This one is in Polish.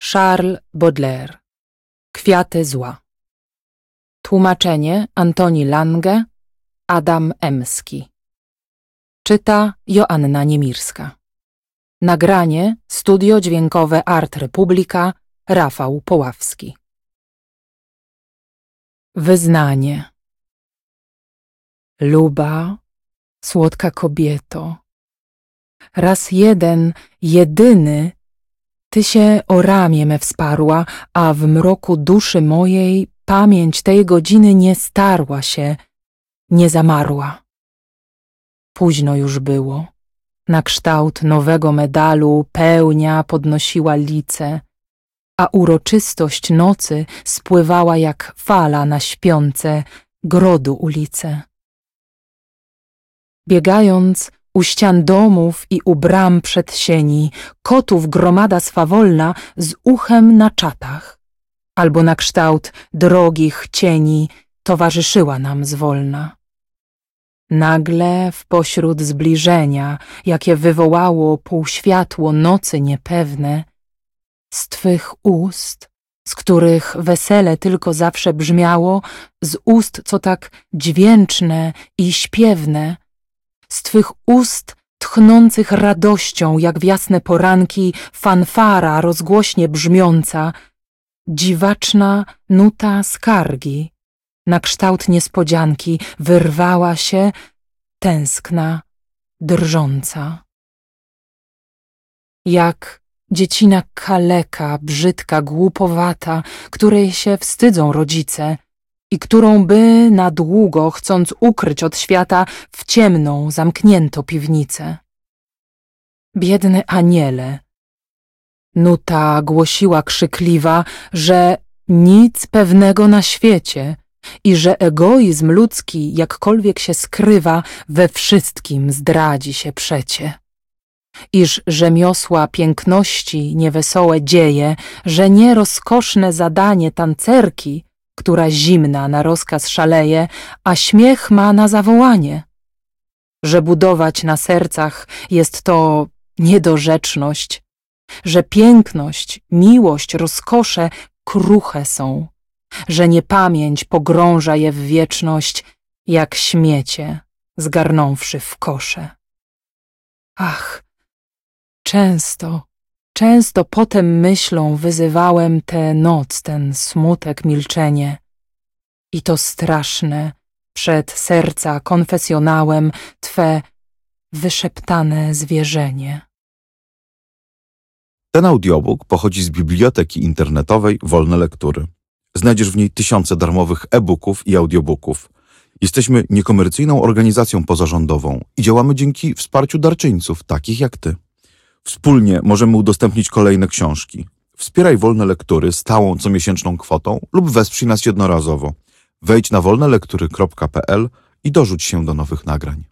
Charles Baudelaire. Kwiaty zła. Tłumaczenie Antoni Lange Adam Emski. Czyta Joanna Niemirska. Nagranie Studio Dźwiękowe Art Republika Rafał Poławski. Wyznanie. Luba, słodka kobieto, raz jeden, jedyny ty się o ramię me wsparła, a w mroku duszy mojej pamięć tej godziny nie starła się, nie zamarła. Późno już było. Na kształt nowego medalu pełnia podnosiła lice, a uroczystość nocy spływała jak fala na śpiące grodu ulice. Biegając, u ścian domów i u bram przed sieni, kotów gromada swawolna z uchem na czatach, albo na kształt drogich cieni towarzyszyła nam zwolna. Nagle w pośród zbliżenia, jakie wywołało półświatło nocy niepewne, z twych ust, z których wesele tylko zawsze brzmiało, z ust, co tak dźwięczne i śpiewne, z twych ust tchnących radością, jak w jasne poranki, fanfara rozgłośnie brzmiąca, dziwaczna nuta skargi, na kształt niespodzianki wyrwała się tęskna, drżąca. Jak dziecina kaleka, brzydka, głupowata, której się wstydzą rodzice, i którą by na długo, chcąc ukryć od świata, w ciemną zamknięto piwnicę. Biedny aniele. Nuta głosiła krzykliwa, że nic pewnego na świecie i że egoizm ludzki, jakkolwiek się skrywa, we wszystkim zdradzi się przecie. Iż rzemiosła piękności niewesołe dzieje, że nie rozkoszne zadanie tancerki, która zimna na rozkaz szaleje, a śmiech ma na zawołanie. Że budować na sercach jest to niedorzeczność, że piękność, miłość, rozkosze kruche są, że niepamięć pogrąża je w wieczność, jak śmiecie, zgarnąwszy w kosze. Ach, często, Często potem myślą wyzywałem tę noc, ten smutek, milczenie. I to straszne, przed serca konfesjonałem Twe wyszeptane zwierzenie. Ten audiobook pochodzi z biblioteki internetowej Wolne Lektury. Znajdziesz w niej tysiące darmowych e-booków i audiobooków. Jesteśmy niekomercyjną organizacją pozarządową i działamy dzięki wsparciu darczyńców, takich jak Ty. Wspólnie możemy udostępnić kolejne książki. Wspieraj wolne lektury stałą comiesięczną kwotą lub wesprzyj nas jednorazowo. Wejdź na wolnelektury.pl i dorzuć się do nowych nagrań.